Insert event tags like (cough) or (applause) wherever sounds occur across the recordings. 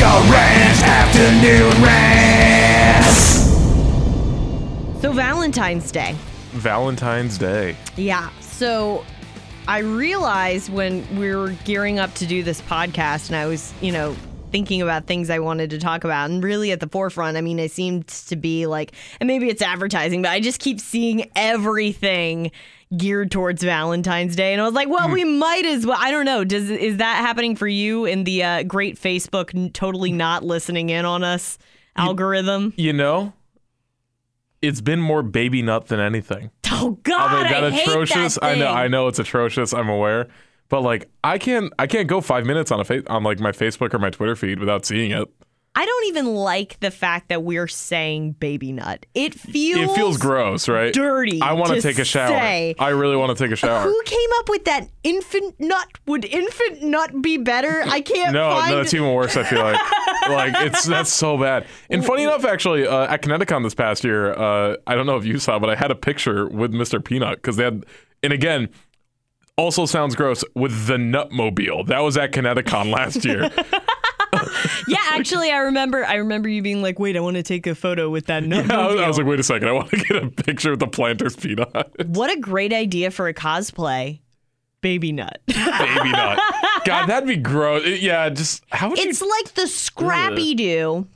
a rant, afternoon rant. So Valentine's Day. Valentine's Day. Yeah. So I realized when we were gearing up to do this podcast and I was, you know, thinking about things I wanted to talk about and really at the forefront, I mean, it seemed to be like, and maybe it's advertising, but I just keep seeing everything geared towards Valentine's Day. And I was like, well, we might as well. I don't know. Does is that happening for you in the uh, great Facebook totally not listening in on us algorithm? You know, it's been more baby nut than anything. Oh God, that I hate atrocious? that I know. I know it's atrocious. I'm aware, but like, I can't, I can't go five minutes on a fa- on like my Facebook or my Twitter feed without seeing it. I don't even like the fact that we're saying baby nut. It feels It feels gross, right? dirty I want to take a shower. say. I really want to take a shower. Who came up with that infant nut? Would infant nut be better? I (laughs) can't No, find no, it's even worse. I feel like, (laughs) like it's that's so bad. And funny enough, actually, uh, at Connecticon this past year, uh, I don't know if you saw, but I had a picture with Mr. Peanut because they had, and again, also sounds gross with the Nutmobile. That was at Connecticon last year. (laughs) (laughs) Yeah, actually, I remember. I remember you being like, "Wait, I want to take a photo with that nut." I was, I was like, wait a second, I want to get a picture with the Planters Peanut, what a great idea for a cosplay, baby nut. baby nut. (laughs) God, that'd be gross. It- yeah, just how would it's you? like the Scrappy Doo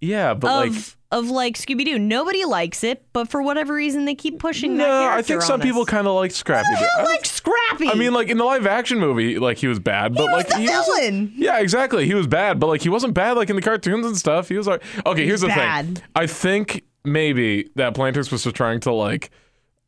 Yeah, but of like. Of like Scooby Doo. Nobody likes it, but for whatever reason, they keep pushing that No, I think some people kind of like Scrappy. Don't like Scrappy. I mean, like in the live action movie, like he was bad, but was like the he villain. Yeah, exactly. He was bad, but like he wasn't bad like in the cartoons and stuff. He was like, okay, here's the bad. thing. I think maybe that Planters was just trying to like,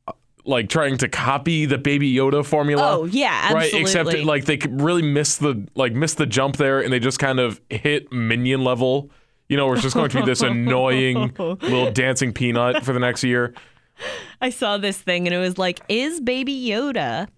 uh, like trying to copy the Baby Yoda formula. Oh, yeah, right. Except it, like they really missed the like missed the jump there, and they just kind of hit minion level. You know, we're just going to be this annoying (laughs) little dancing peanut for the next year. I saw this thing and it was like, is Baby Yoda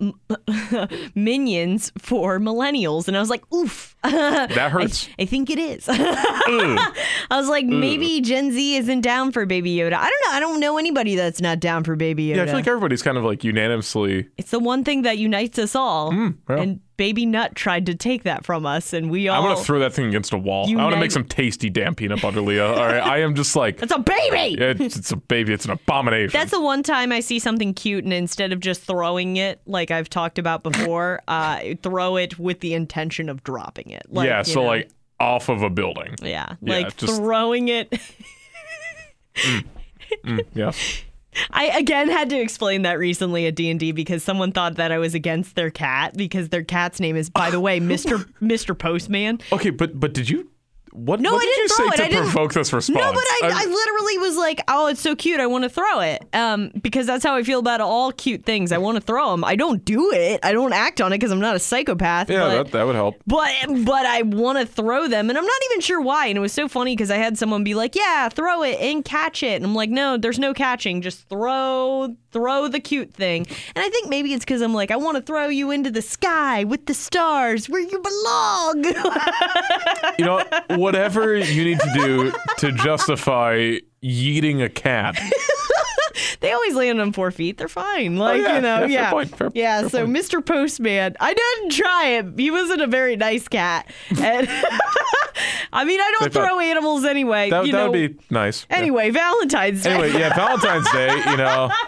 m- (laughs) minions for millennials? And I was like, oof. (laughs) That hurts. I think it is. I was like, maybe Gen Z isn't down for Baby Yoda. I don't know. I don't know anybody that's not down for Baby Yoda. yeah, I feel like everybody's kind of like unanimously it's the one thing that unites us all. Mm, yeah. And Baby Nut tried to take that from us, and we all. I'm gonna throw that thing against a wall. I want to make some tasty damn peanut butter, Leah. All right, I am just like, (laughs) It's a baby. it's, it's a baby. It's an abomination. That's the one time I see something cute, and instead of just throwing it, like I've talked about before, (laughs) uh, throw it with the intention of dropping it. Like, yeah. So know, like off of a building. yeah, yeah, like just- throwing it. (laughs) Yeah. I again had to explain that recently at D and D because someone thought that I was against their cat because their cat's name is, by the way, (laughs) Mister Mister Postman. Okay, but but did you? What, No, what I did didn't you throw say it. to I didn't- provoke this response? No, but I, I literally was like, "Oh, it's so cute. I want to throw it." Um, because that's how I feel about all cute things. I want to throw them. I don't do it. I don't act on it because I'm not a psychopath. yeah, but, that, that would help. but but I want to throw them, and I'm not even sure why. And it was so funny because I had someone be like, "Yeah, throw it and catch it," and I'm like, "No, there's no catching. Just throw throw the cute thing." And I think maybe it's because I'm like, I want to throw you into the sky with the stars where you belong. (laughs) You know, whatever you need to do to justify yeeting a cat. (laughs) they always land on four feet. They're fine. Oh, like Oh, yeah, you know, yeah, fair yeah, point, fair- yeah. fair so point. Mr. Postman, I didn't try it. He wasn't a very nice cat. And (laughs) I mean, I don't throw animals anyway. That, you that know. would be nice. Yeah. Anyway, Valentine's Day. Anyway, yeah, Valentine's Day. You know, (laughs)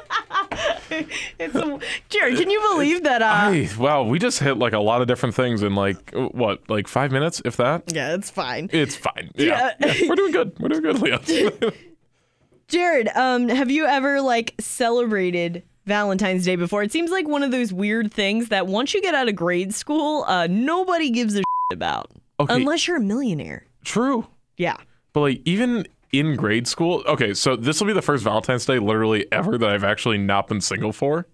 It's a, Jared, can you believe that? Uh, I, wow, we just hit like a lot of different things in like what, like five minutes, if that. yeah, it's fine. It's fine. Yeah, Yeah. yeah, we're doing good. We're doing good, Leah. (laughs) Jared, um, have you ever like celebrated Valentine's Day before? It seems like one of those weird things that once you get out of grade school, uh, nobody gives a shit about, Okay. unless you're a millionaire. True. Yeah. But like even in grade school, okay, so this will be the first Valentine's Day literally ever that I've actually not been single for.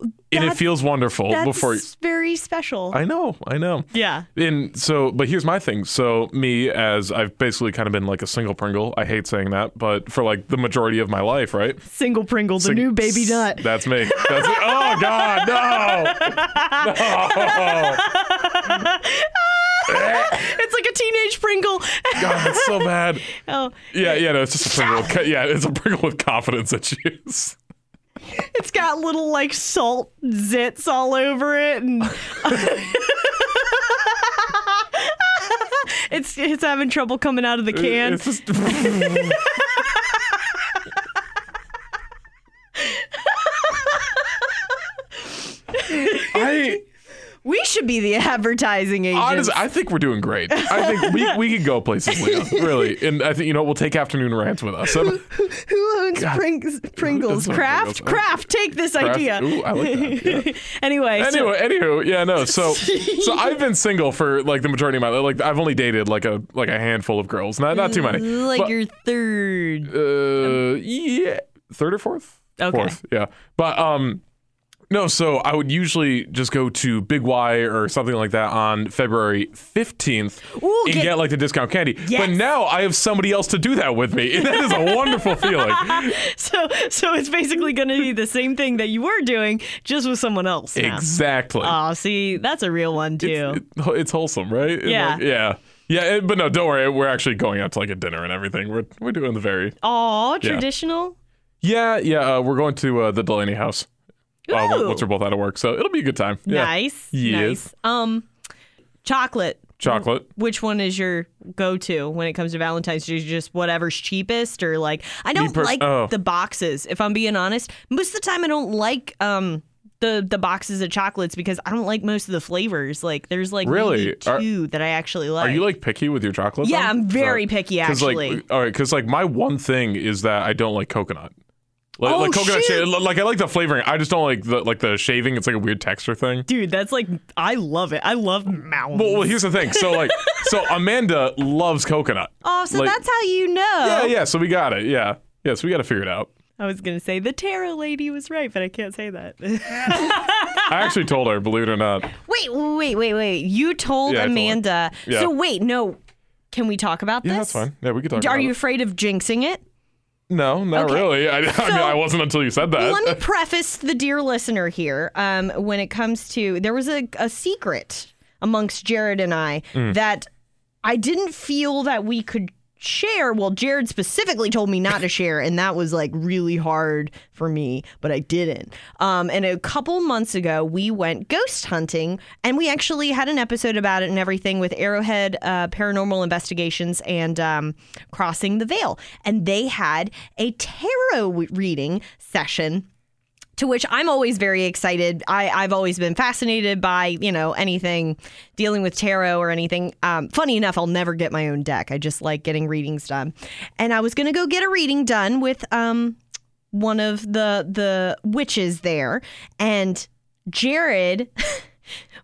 and it That's- feels wonderful That's before very special. I know, I know. yeah. And so, but here's my thing. So, me, as I've basically kind of been like a single Pringle, I hate saying that, but for like the majority of my life, right? Single Pringle, the Sing- new baby nut. That's me. That's me. Oh, God, no. (laughs) No. (laughs) (laughs) It's like a teenage Pringle. (laughs) God, it's so bad. (laughs) oh, Yeah, yeah, no, it's just a Pringle. Yeah, it's a Pringle with confidence issues. it's got little like salt zits all over it, and It's having trouble coming out of the uh, can. It's just. I we should be the (laughs) advertising agents. honestly, I think we're doing great. I think we, (laughs) we could go places. Really, and I think you know we'll take afternoon rants with us. Um, Who owns Pringles? Pringles? Kraft? Pringles? Kraft, take this idea. Ooh, I like that. Yeah. (laughs) anyway, so- Anyway, anywho, yeah, no. So, so I've been single for like the majority of my like I've only dated like a like a handful of girls, not not too many. like But- your third. Uh, yeah, third or fourth. Okay. Fourth, yeah. But um, no. So I would usually just go to Big Y or something like that on February fifteenth Ooh, and get- get, like the discount candy. But now I have somebody else to do that with me, and that is a wonderful feeling. (laughs) So, so it's basically going to be the same thing that you were doing, just with someone else. Now. Exactly. Oh, see, that's a real one too. It- it's wholesome, right? Yeah. like, yeah. Yeah, but no, don't worry. We're actually going out to like a dinner and everything. We're we're doing the very Aw, traditional. yeah yeah. Uh, we're going to uh, the Delaney house. Uh, once we're both out of work, so it'll be a good time. Yeah. Nice. Yes. Nice. Um, chocolate. Chocolate. Which one is your go-to when it comes to Valentine's? Day? Just whatever's cheapest, or like I don't pers- like oh. the boxes. If I'm being honest, most of the time I don't like um the the boxes of chocolates because I don't like most of the flavors. Like there's like Really? maybe Are- two that I actually like. Are you like picky with your chocolate? Yeah, though? I'm very Sorry. picky, actually. Like, all right, because like my one thing is that I don't like coconut. Like, Oh, like coconut, sha- like I like the flavoring. I just don't like the like the shaving. It's like a weird texture thing. Dude, that's like I love it. I love mountains. Well, well, here's the thing. So like, (laughs) so Amanda loves coconut. oh, so like- that's how you know. Yeah, yeah. So we got it. Yeah, yeah. So we got to figure it out. I was gonna say the tarot lady was right, but I can't say that. (laughs) I actually told her, believe it or not. wait, wait, wait, wait. You told Yeah, I told. Amanda. Yeah. So wait, no. Can we talk about Yeah, this? that's fine. Yeah, we can talk. Are you it. afraid of jinxing it? No, not Okay. really. I, (laughs) I mean, I wasn't until you said that. Let me (laughs) preface the dear listener here. Um, when it comes to there was a, a secret amongst Jared and I Mm. that I didn't feel that we could share. Well, Jared specifically told me not to share, and that was like really hard for me, but I didn't. Um, and a couple months ago, we went ghost hunting, and we actually had an episode about it and everything with Arrowhead uh, Paranormal Investigations and um, Crossing the Veil, and they had a tarot reading session to which I'm always very excited. I, I've always been fascinated by, you know, anything dealing with tarot or anything. Um, funny enough, I'll never get my own deck. I just like getting readings done. And I was going to go get a reading done with um, one of the the witches there. And Jared (laughs)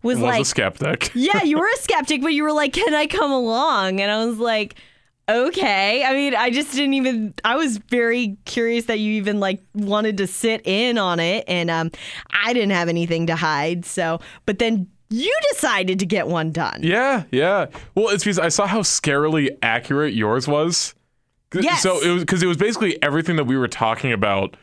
was was like, a skeptic. yeah, you were a (laughs) skeptic, but you were like, "Can I come along?" And I was like, "Okay." I mean, I just didn't even. I was very curious that you even like wanted to sit in on it, and um, I didn't have anything to hide. So, but then you decided to get one done. Yeah, yeah. Well, it's because I saw how scarily accurate yours was. Yes. So it was because it was basically everything that we were talking about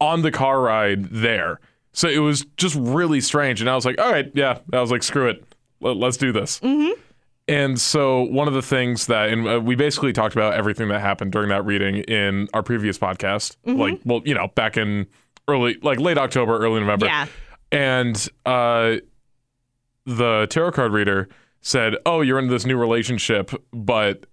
on the car ride there. So it was just really strange, and I was like, "All right, yeah." I was like, "Screw it, Let, us do this." Mm-hmm. And so one of the things that, and uh, we basically talked about everything that happened during that reading in our previous podcast, Mm-hmm. like, well, you know, back in early, like late October, early November. Yeah. And uh, the tarot card reader said, "Oh, you're in this new relationship, but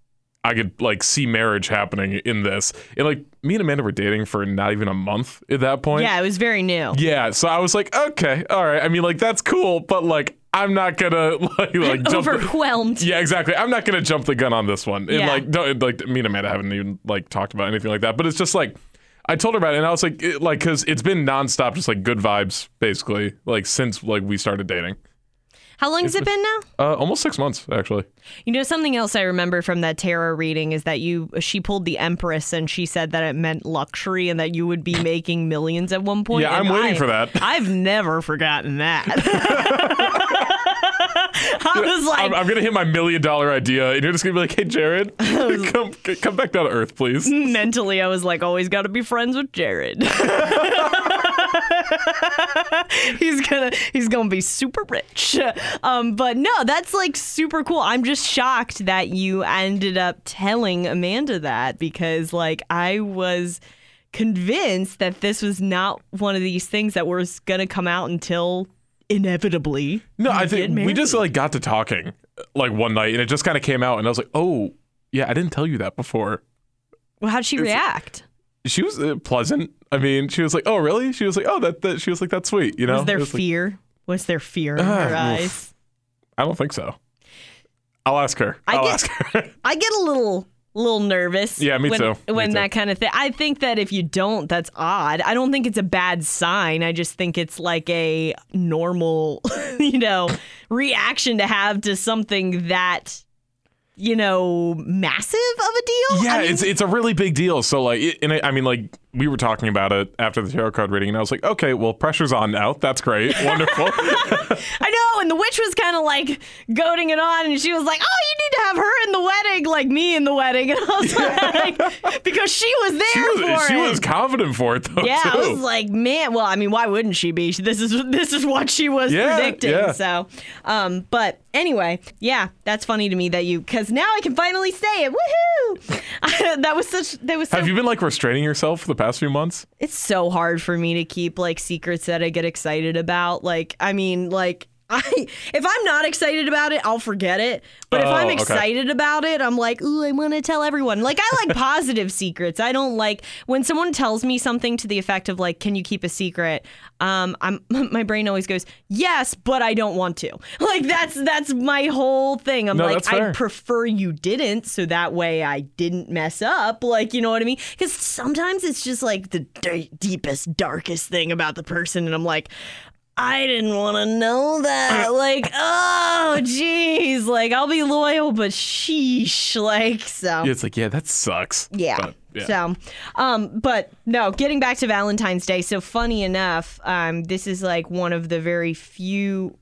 I could like see marriage happening in this." And like me and Amanda were dating for not even a month at that point. Yeah, it was very new. Yeah, so I was like, okay, all right. I mean, like that's cool, but like I'm not gonna (laughs) like like jump. The, Overwhelmed. yeah, exactly. I'm not gonna jump the gun on this one. And Yeah. like, don't like me and Amanda haven't even like talked about anything like that. But it's just like. I told her about it, and I was like, it, like, because it's been nonstop, just like good vibes, basically, like since like we started dating. How long has it been now? (laughs) Uh, almost six months, actually. You know, something else I remember from that tarot reading is that you she pulled the Empress and she said that it meant luxury and that you would be making millions at one point. Yeah, I'm waiting I- for that. (laughs) I've never forgotten that. (laughs) I was like, I'm, I'm gonna hit my million dollar idea, and you're just gonna be like, "Hey, Jared, come come back down to earth, please." mentally, I was like, always got to be friends with Jared. (laughs) he's gonna he's gonna be super rich. Um, but no, that's like super cool. I'm just shocked that you ended up telling Amanda that because like I was convinced that this was not one of these things that was gonna come out until inevitably. No, I think we just like got to talking like one night, and it just kind of came out, and I was like, oh yeah, I didn't tell you that before. Well, how'd she react? She was uh, pleasant. I mean, she was like, oh really? She was like, oh that, that she was like that's sweet. You know, Was there was like- fear? was there fear in Ah, her eyes? I don't think so. I'll ask her. I I'll get- ask her. (laughs) I get a little little nervous. Yeah, me when, too. Me When too. that kind of thing. I think that if you don't, that's odd. I don't think it's a bad sign. I just think it's like a normal, (laughs) you know, reaction to have to something that, you know, massive of a deal. Yeah, I mean, it's it's a really big deal. So like, and I, I mean, like we were talking about it after the tarot card reading, and I was like, okay, well, pressure's on now. That's great, wonderful. (laughs) I know, and the witch was kind of like goading it on, and she was like, "Oh, you need to have her in the wedding, like me in the wedding," and I was like, because she was there she for was she it. was confident for it though. yeah, I was like, man. Well, I mean, why wouldn't she be? This is this is what she was Yeah, predicting. yeah. So, um, but anyway, yeah, that's funny to me that you because now I can finally say it. Woohoo! (laughs) that was such. That was. So, Have you been like restraining yourself for the past few months? it's so hard for me to keep like secrets that I get excited about. Like, I mean, like. I, if I'm not excited about it, I'll forget it. But if Oh, I'm okay. excited about it, I'm like, ooh, I want to tell everyone. Like, I like (laughs) positive secrets. I don't like when someone tells me something to the effect of like, "Can you keep a secret?" Um, I'm (laughs) my brain always goes, "Yes, but I don't want to." (laughs) Like that's that's my whole thing. I'm No, like. I prefer you didn't, so that way I didn't mess up. Like, you know what I mean? Because sometimes it's just like the d- deepest, darkest thing about the person, and I'm like, I didn't want to know that. (clears throat) Like, oh, jeez. Like, I'll be loyal, but sheesh. Like, so. It's like, yeah, that sucks. Yeah. But, yeah. So, um, but no, getting back to Valentine's Day. So funny enough, um, this is like one of the very few.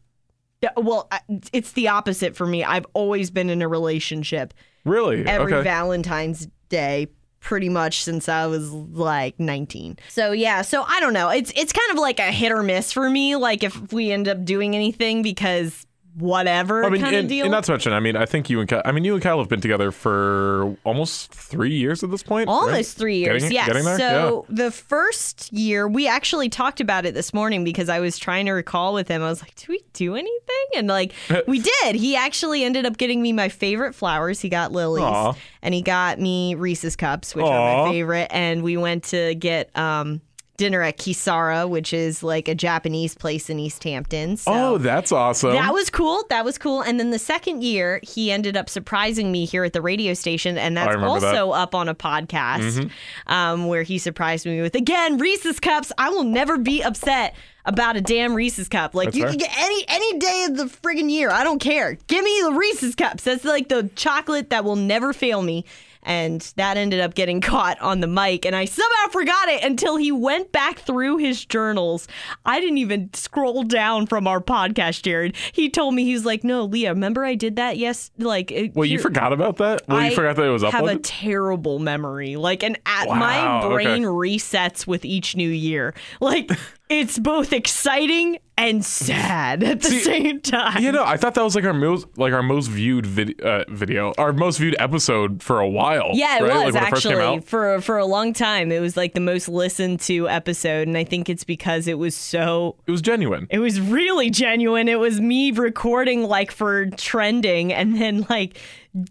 Well, it's the opposite for me. I've always been in a relationship really? every okay. Valentine's Day pretty much since I was like 19. So yeah, so I don't know. It's it's kind of like a hit or miss for me like if we end up doing anything because whatever I mean, kind of deal. and not to mention, I mean, I think you and Kyle, I mean, you and Kyle have been together for almost three years at this point. right? Almost three years, Getting, yes. Getting? So the first year, we actually talked about it this morning because I was trying to recall with him. I was like, "Do we do anything?" And like, we (laughs) did. He actually ended up getting me my favorite flowers. He got lilies, Aw. and he got me Reese's cups, which are my favorite. And we went to get um, dinner at Kisara, which is like a Japanese place in East Hampton. So. Oh, that's awesome. That was cool. That was cool. And then the second year, he ended up surprising me here at the radio station, and that's remember that. also up on a podcast um, where he surprised me with again Reese's cups. I will never be upset about a damn Reese's cup. Like That's you fair. can get any any day of the friggin' year. I don't care. Give me the Reese's cups. That's like the chocolate that will never fail me. And that ended up getting (laughs) caught on the mic, and I somehow forgot it until he went back through his journals. I didn't even scroll down from our podcast, Jared. He told me he's like, "No, Leah, remember I did that? Yes, like Well, you forgot about that? Well, you forgot that it was have a terrible memory. Like, and at Wow, my okay. brain resets with each new year. Like, it's both exciting and sad at the See, same time. you know, I thought that was like our most like our most viewed vid- uh, video, our most viewed episode for a while. Yeah, it right? was like it actually out. for for a long time. It was like the most listened to episode, and I think it's because it was so It was genuine. It was really genuine. It was me recording like for trending and then like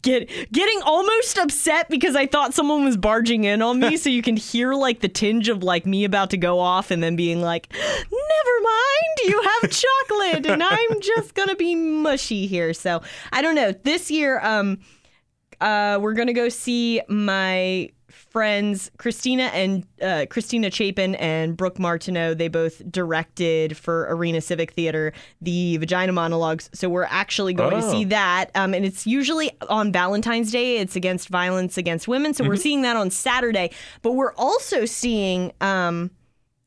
get getting almost upset because I thought someone was barging in on me (laughs) so you can hear like the tinge of like me about to go off and then being like, "Never mind, you have (laughs) chocolate and I'm just to be mushy here." So, I don't know. This year um uh, we're gonna go see my friends Christina and uh, Christina Chapin and Brooke Martineau. They both directed for Arena Civic Theater the Vagina Monologues. So we're actually going to Oh. see that, um, and it's usually on Valentine's Day. It's against violence against women, so we're Mm-hmm. seeing that on Saturday. But we're also seeing. Um,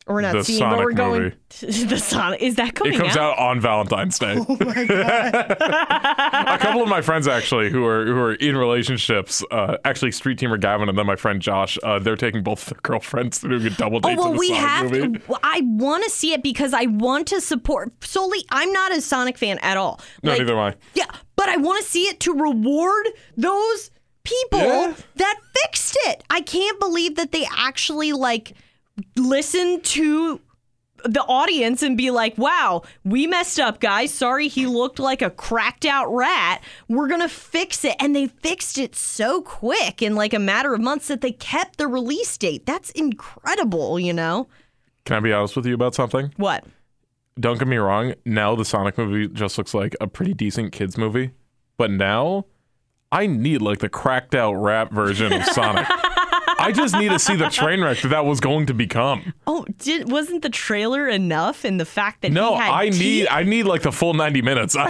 or we're not The seeing, but Sonic we're going. movie. (laughs) the Sonic is that coming? It comes out on Valentine's Day. Oh my god! (laughs) a couple of my friends actually, who are who are in relationships, uh, actually Street Teamer Gavin and then my friend Josh, uh, they're taking both their girlfriends to do a double date. Oh well, to the we Sonic have movie. to. I want to see it because I want to support. Solely, I'm not a Sonic fan at all. No, Like, neither am I. Yeah, but I want to see it to reward those people Yeah. that fixed it. I can't believe that they actually like listened to the audience and be like, wow, we messed up, guys. Sorry, he looked like a cracked out rat. We're going to fix it. And they fixed it so quick in like a matter of months that they kept the release date. That's incredible, you know? Can I be honest with you about something? What? Don't get me wrong. Now the Sonic movie just looks like a pretty decent kids movie, but now I need like the cracked out rap version of (laughs) Sonic. I just need to see the train wreck that that was going to become. Oh, did, wasn't the trailer enough? And the fact that No, he had I need teeth? I need like the full 90 minutes. (laughs)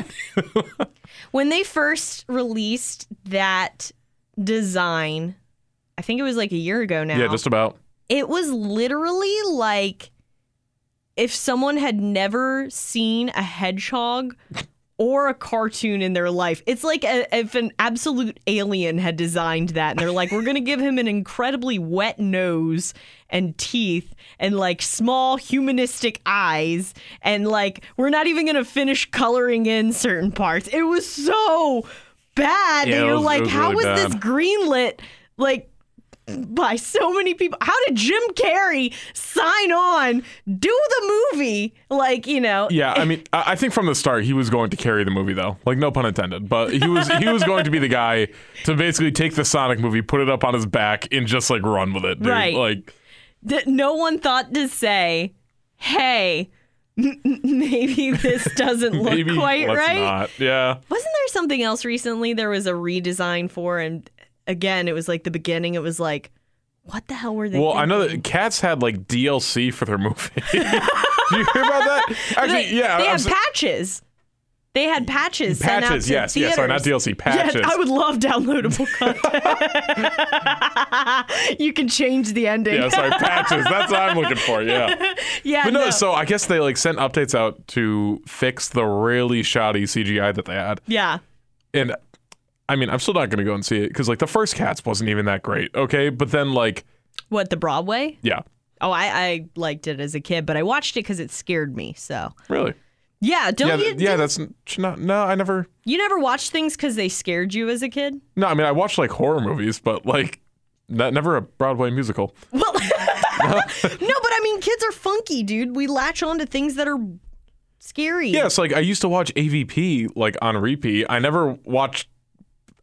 When they first released that design, I think it was like a year ago now. yeah, just about. it was literally like if someone had never seen a hedgehog or a cartoon in their life. It's like a, if an absolute alien had designed that and they're like, we're going to give him an incredibly wet nose and teeth and like small humanistic eyes. And like, we're not even going to finish coloring in certain parts. It was so bad Yeah, it you're was- like, was how really was this greenlit? Like, by so many people. How did Jim Carrey sign on, do the movie? Like, you know, Yeah, I mean, I think from the start he was going to carry the movie though. Like no pun intended, but he was he was going to be the guy to basically take the Sonic movie, put it up on his back and just like run with it. Dude. Right. Like no one thought to say, hey, (laughs) maybe this doesn't look (laughs) maybe quite right. not. Yeah. Wasn't there something else recently there was a redesign for? And again, it was like the beginning, it was like, what the hell were they Well, I know that Cats had like DLC for their movie. (laughs) Did you hear about that? (laughs) Actually, They, yeah. they I'm had s- patches. They had patches. sent out patches. to Yes, yes. Sorry, not. DLC. (laughs) Patches. Yes, I would love downloadable content. you can change the ending. yeah, sorry, patches. That's what I'm looking for. Yeah. Yeah, But no, no. so I guess they like sent updates out to fix the really shoddy CGI that they had. yeah. and I mean, I'm still not gonna go and see it because like the first Cats wasn't even that great. Okay, but then like What the Broadway? yeah, Oh, I, I liked it as a kid, but I watched it because it scared me. So really, yeah, don't yeah, you? yeah. That's not. No, I never. you never watched things because they scared you as a kid? No, I mean I watched like horror movies, but like not, never a Broadway musical. Well, (laughs) no, but I mean, kids are funky, dude. We latch on to things that are scary. Yeah, it's like I used to watch AVP like on repeat. I never watched.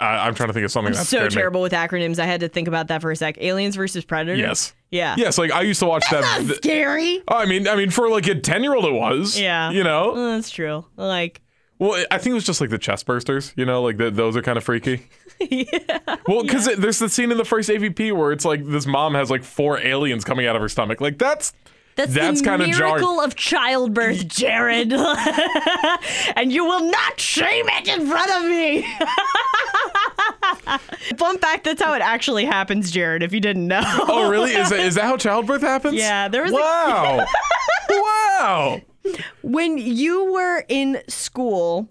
I I'm trying to think of something that's so terrible with acronyms. I had to think about that for a sec. Aliens versus Predator. Yes. Yeah. Yes, like I used to watch (laughs) that. Not scary. oh, I mean, I mean, for like a ten year old, it was. Yeah. You know. Oh, that's true. Like, Well, I think it was just like the chest bursters. You know, like the, those are kind of freaky. (laughs) yeah. Well, because there's the scene in the first AVP where it's like this mom has like four aliens coming out of her stomach. Like that's that's, That's the kinda jarring. miracle of childbirth, Jared. (laughs) and you will not shame it in front of me. (laughs) Fun fact: That's how it actually happens, Jared. If you didn't know. oh really? Is that, is that how childbirth happens? Yeah, there was a- Wow. (laughs) wow. when you were in school,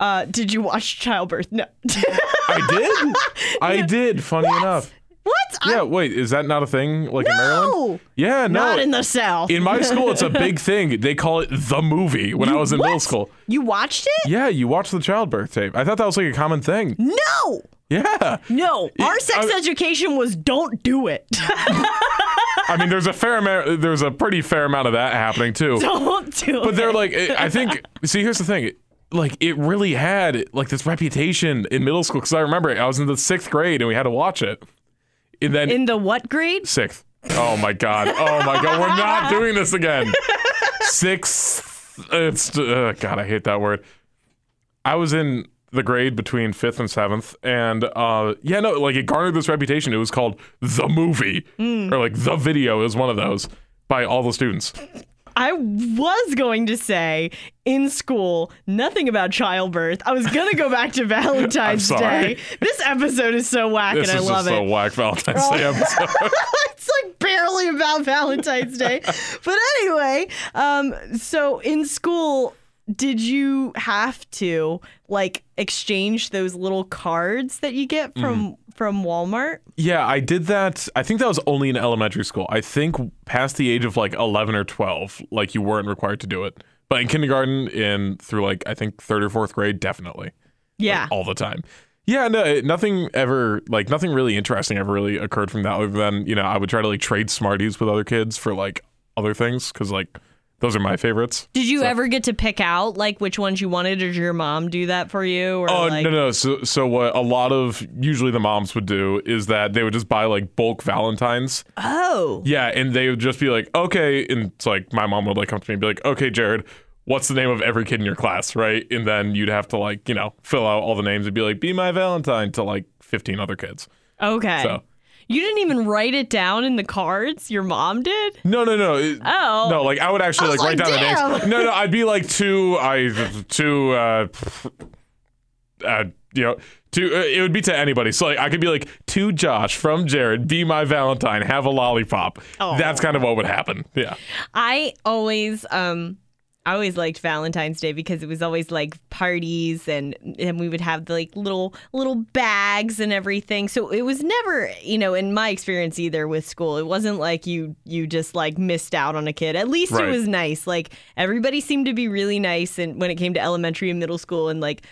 uh, did you watch childbirth? No. I did. I did. Funny enough. What? Yeah. Wait. Is that not a thing? Like in Maryland? No. Yeah. No. Not in the South. In my school, it's a (laughs) big thing. They call it the movie when I was in middle school. You watched it? Yeah, you watched the childbirth tape. I thought that was like a common thing. No. Yeah. No. Our sex I- education was don't do it. (laughs) (laughs) I mean, there's a fair amount. There's a pretty fair amount of that happening too. don't do it. But they're like, I think. See, here's the thing. Like, it really had like this reputation in middle school because I remember I was in the sixth grade and we had to watch it. And then in the what grade? sixth. Oh my god. Oh my god. We're not (laughs) doing this again. Sixth. It's uh, God. I hate that word. I was in the grade between fifth and seventh, and uh, yeah, no, like it garnered this reputation. It was called the movie or like the video. It was one of those by all the students. I was going to say in school nothing about childbirth. I was gonna go back to (laughs) Valentine's. Day. This episode is so whack, This and I is love it. a whack Valentine's Day (laughs) episode. it's like barely about Valentine's Day. But anyway, um, so in school, did you have to like exchange those little cards that you get from from Walmart? Yeah, I did that. I think that was only in elementary school. I think past the age of like 11 or 12, like you weren't required to do it. But in kindergarten and through like I think third or fourth grade, definitely Yeah. all the time. Yeah, no, nothing ever like nothing really interesting ever really occurred from that. Other than you know, I would try to like trade Smarties with other kids for like other things because like those are my favorites. Did you ever get to pick out like which ones you wanted, or did your mom do that for you? Or Oh like, no no so so what a lot of usually the moms would do is that they would just buy like bulk Valentines. Oh, Yeah, and they would just be like, okay, and it's like my mom would like come to me and be like, okay, Jared, what's the name of every kid in your class, right? And then you'd have to like you know fill out all the names and be like, be my Valentine to like fifteen other kids. okay. So You didn't even write it down in the cards. Your mom did. no no no. it- Oh. No, like I would actually I like was write like, down the "Damn." names. No, no, I'd be like two, I two, uh, uh, you know, to uh, it would be to anybody. So like I could be like to Josh from Jared, be my Valentine, have a lollipop. Oh. That's kind of what would happen. Yeah. I always um I always liked Valentine's Day because it was always like parties and and we would have the, like little little bags and everything. So it was never, you know, in my experience either with school, it wasn't like you you just like missed out on a kid. At least Right. it was nice. Like everybody seemed to be really nice and when it came to elementary and middle school and like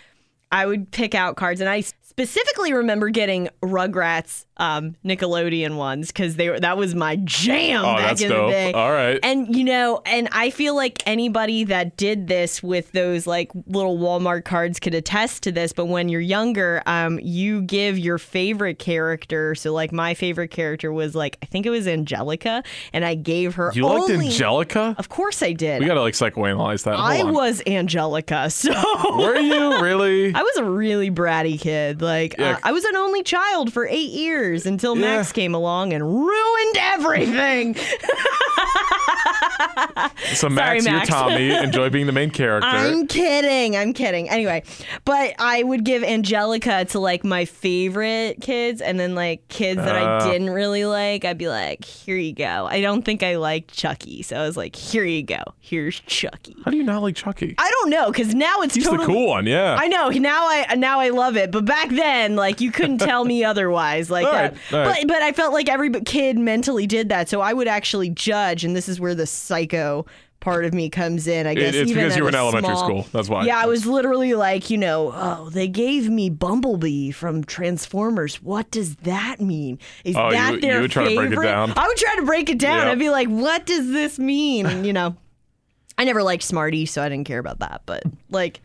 I would pick out cards, and I specifically remember getting Rugrats um, Nickelodeon ones because they were that was my jam Oh, back in dope. the day. All right. And you know, and I feel like anybody that did this with those like little Walmart cards could attest to this. But when you're younger, um, you give your favorite character. So like my favorite character was like I think it was Angelica, and I gave her You liked Angelica? Of course I did. We gotta like psychoanalyze that. Hold I on. was Angelica, (laughs) so Were you really? I was a really bratty kid. Like Yeah. uh, I was an only child for eight years until Yeah. Max came along and ruined everything. (laughs) (laughs) so Max, you're Tommy. (laughs) Enjoy being the main character. I'm kidding. I'm kidding. Anyway, but I would give Angelica to like my favorite kids, and then like kids that I Uh. didn't really like, I'd be like, "Here you go." I don't think I liked Chucky, so I was like, "Here you go. Here's Chucky." How do you not like Chucky? I don't know because now it's He's totally the cool one, yeah. I know now I now I love it, but back then, like you couldn't tell me (laughs) otherwise. Like All that. all right. But but I felt like every kid mentally did that, so I would actually judge, and this is where the psycho part of me comes in. I guess it's because you were in elementary small- school. That's why. Yeah, I was literally like, you know, oh, they gave me Bumblebee from Transformers. What does that mean? Is Oh, that you their would try to break it favorite? down? I would try to break it down. Yeah. I'd be like, what does this mean? And, you know, (laughs) I never liked Smarties, so I didn't care about that. But like,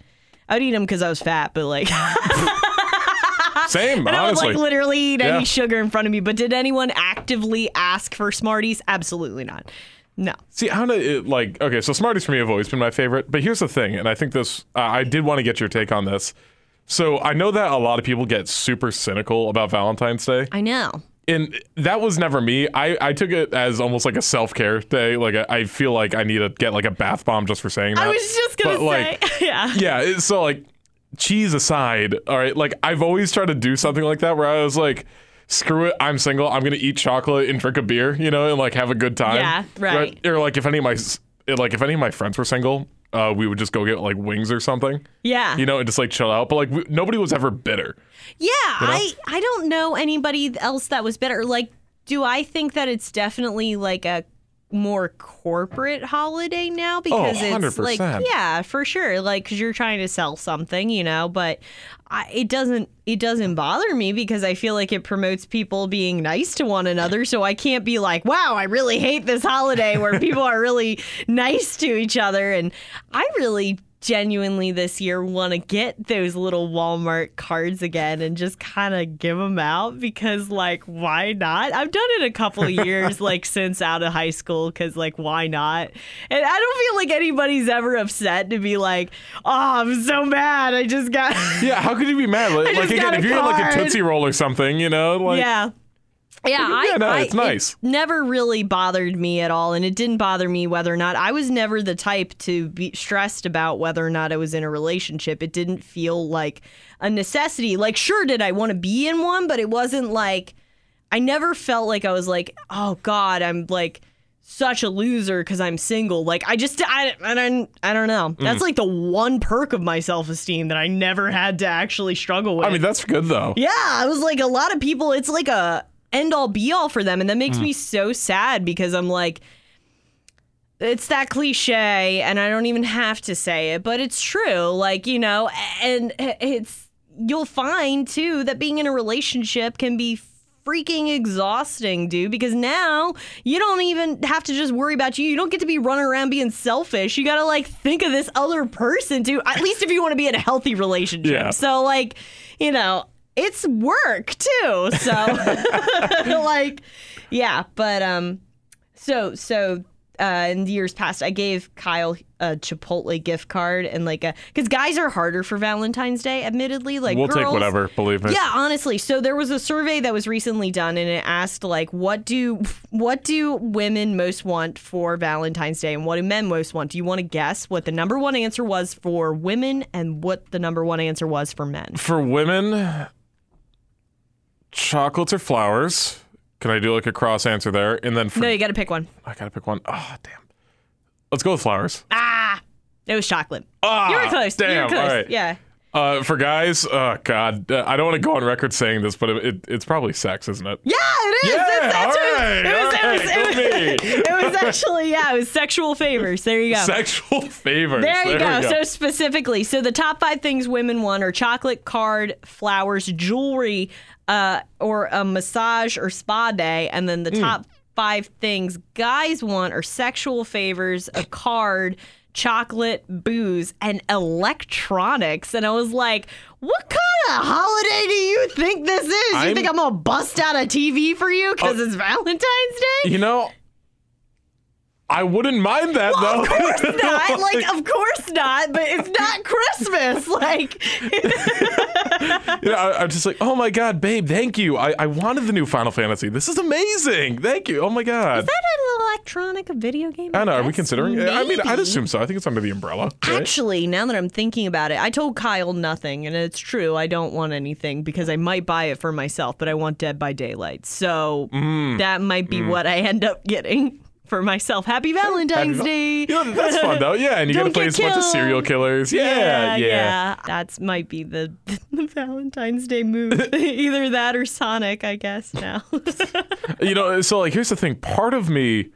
I'd eat them because I was fat. But like, (laughs) Same, and I would like literally eat Yeah. any sugar in front of me. But did anyone actively ask for Smarties? Absolutely not. No. See, how it like? Okay, so Smarties for me have always been my favorite, but here's the thing, and I think this, uh, I did want to get your take on this. So I know that a lot of people get super cynical about Valentine's Day, I know. and that was never me. I, I took it as almost like a self care day. Like I, I feel like I need to get like a bath bomb just for saying that. I was just gonna But, like, say, (laughs) yeah. yeah. So like, cheese aside, all right. Like I've always tried to do something like that where I was like. Screw it! I'm single. I'm gonna eat chocolate and drink a beer, you know, and like have a good time. Yeah, right. Or like if any of my like if any of my friends were single, uh, we would just go get like wings or something, Yeah. you know, and just like chill out. But like we, nobody was ever bitter. Yeah, I I don't know anybody else that was bitter. Like, do I think that it's definitely like a more corporate holiday now because it's like yeah for sure like because you're trying to sell something you know but I, it doesn't it doesn't bother me because i feel like it promotes people being nice to one another so i can't be like wow i really hate this holiday where people are really (laughs) nice to each other and i really genuinely this year want to get those little Walmart cards again and just kind of give them out because like why not? I've done it a couple of (laughs) years like since out of high school cuz like why not? And I don't feel like anybody's ever upset to be like, "Oh, I'm so mad. I just got (laughs) Yeah, how could you be mad? (laughs) Like, like, again, if you're in like a. Tootsie Roll or something, you know, like yeah. Yeah, (laughs) I, Yeah, no, I- it's nice. It never really bothered me at all, and it didn't bother me whether or not I was never the type to be stressed about whether or not I was in a relationship. It didn't feel like a necessity. Like, sure, did I want to be in one, but it wasn't like I never felt like I was like, oh God, I'm like such a loser because I'm single. Like I just I I don't I don't know. Mm. That's like the one perk of my self esteem that I never had to actually struggle with. I mean, that's good though. Yeah, I was like a lot of people. It's like a end all be all for them, and that Mm. makes me so sad because I'm like, it's that cliche, and I don't even have to say it, but it's true. Like you know, and it's you'll find too that being in a relationship can be freaking exhausting, dude, because now you don't even have to just worry about you. You don't get to be running around being selfish. You got to like think of this other person too, at least if you want to be in a healthy relationship. Yeah. So, like, you know, it's work too. So, (laughs) like, yeah, but, um, so, so, uh, in the years past, I gave Kyle a Chipotle gift card and like a because guys are harder for Valentine's Day, admittedly. Like We'll take whatever, believe me. yeah, honestly. So there was a survey that was recently done and it asked like what do what do women most want for Valentine's Day and what do men most want? Do you want to guess what the number one answer was for women and what the number one answer was for men? For women, chocolates or flowers. Can I do like a cross answer there? And then for No, you got to pick one. I gotta pick one. Oh damn. Let's go with flowers. Ah, it was chocolate. Ah, You were close. you Damn. were close. All right. Yeah. Uh, for guys, oh god, uh, I don't want to go on record saying this, but it, it, it's probably sex, isn't it? Yeah, it is. Yeah, That's- that's all what- right, it was, all it was, right, it was, (laughs) me. It (laughs) was actually, yeah, it was sexual favors. There you go. Sexual favors. There you we go. So specifically, so the top five things women want are chocolate, card, flowers, jewelry, uh, or a massage or spa day, and then the Hmm. top five things guys want are sexual favors, a card, chocolate, booze, and electronics. And I was like, what kind of holiday do you think this is? You I'm- think I'm gonna bust out a TV for you because Oh. it's Valentine's Day? you know, I wouldn't mind that though. Of course (laughs) not. Like, of course not. But it's not Christmas. (laughs) Like, (laughs) You know, I, I'm just like, oh my god, babe, thank you. I, I wanted the new Final Fantasy. This is amazing. Thank you. Oh my god. Is that an electronic video game? I know. Are we considering? it? I mean, I'd assume so. I think it's under the umbrella. right? Actually, now that I'm thinking about it, I told Kyle nothing, and it's true. I don't want anything because I might buy it for myself, but I want Dead by Daylight. So Mm. that might be what I end up getting for myself. Happy Valentine's Day. You know, that's fun though. Yeah, and you get to play get a bunch of serial killers. Yeah, yeah. That's might be the, (laughs) the Valentine's Day move. (laughs) Either that or Sonic, I guess now. (laughs) You know, so like, here's the thing. Part of me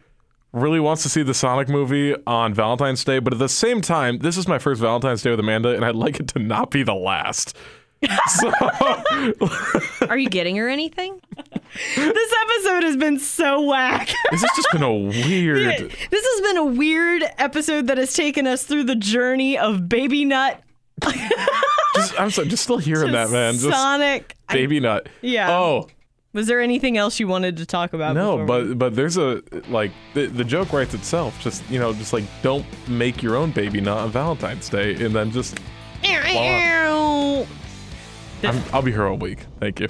really wants to see the Sonic movie on Valentine's Day, but at the same time, this is my first Valentine's Day with Amanda, and I'd like it to not be the last. (laughs) So, Are you getting her anything? this episode has been so whack. this has just been a weird. (laughs) this has been a weird episode that has taken us through the journey of Baby Nut, (laughs) Just, I'm sorry, just still hearing that, man. Just Sonic. I- baby nut. Yeah. Oh was there anything else you wanted to talk about? no, before we- but but there's a like the the joke writes itself. Just you know, just like don't make your own baby nut on Valentine's Day, and then just I'm, I'll be here all week. Thank you.